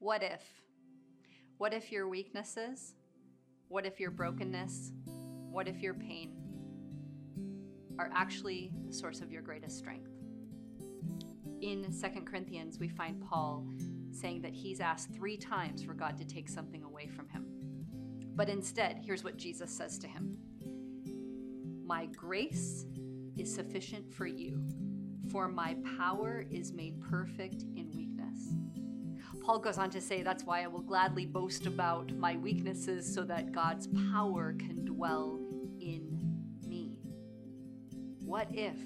What if? What if your weaknesses? What if your brokenness? What if your pain are actually the source of your greatest strength? In 2 Corinthians, we find Paul saying that he's asked three times for God to take something away from him. But instead, here's what Jesus says to him My grace is sufficient for you, for my power is made perfect in weakness. Paul goes on to say, That's why I will gladly boast about my weaknesses so that God's power can dwell in me. What if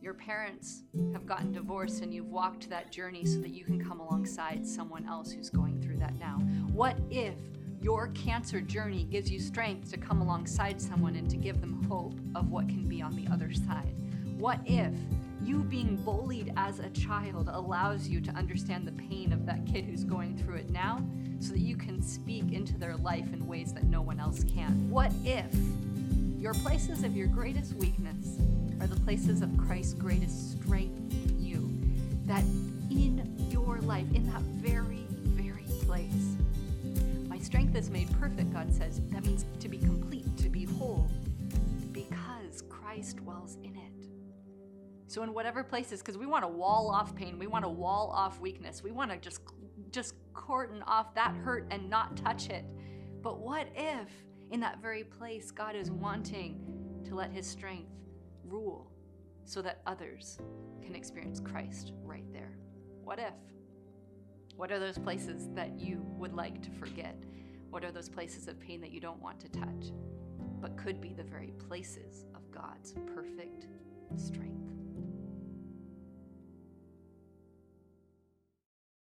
your parents have gotten divorced and you've walked that journey so that you can come alongside someone else who's going through that now? What if your cancer journey gives you strength to come alongside someone and to give them hope of what can be on the other side? What if you being bullied as a child allows you to understand the pain of that kid who's going through it now so that you can speak into their life in ways that no one else can? What if your places of your greatest weakness are the places of Christ's greatest strength in you? That in your life, in that very, very place, my strength is made perfect, God says. That means to be complete, to be whole, because Christ dwells in it. So in whatever places, because we want to wall off pain, we want to wall off weakness, we want to just just cordon off that hurt and not touch it. But what if in that very place God is wanting to let his strength rule so that others can experience Christ right there? What if? What are those places that you would like to forget? What are those places of pain that you don't want to touch, but could be the very places of God's perfect strength?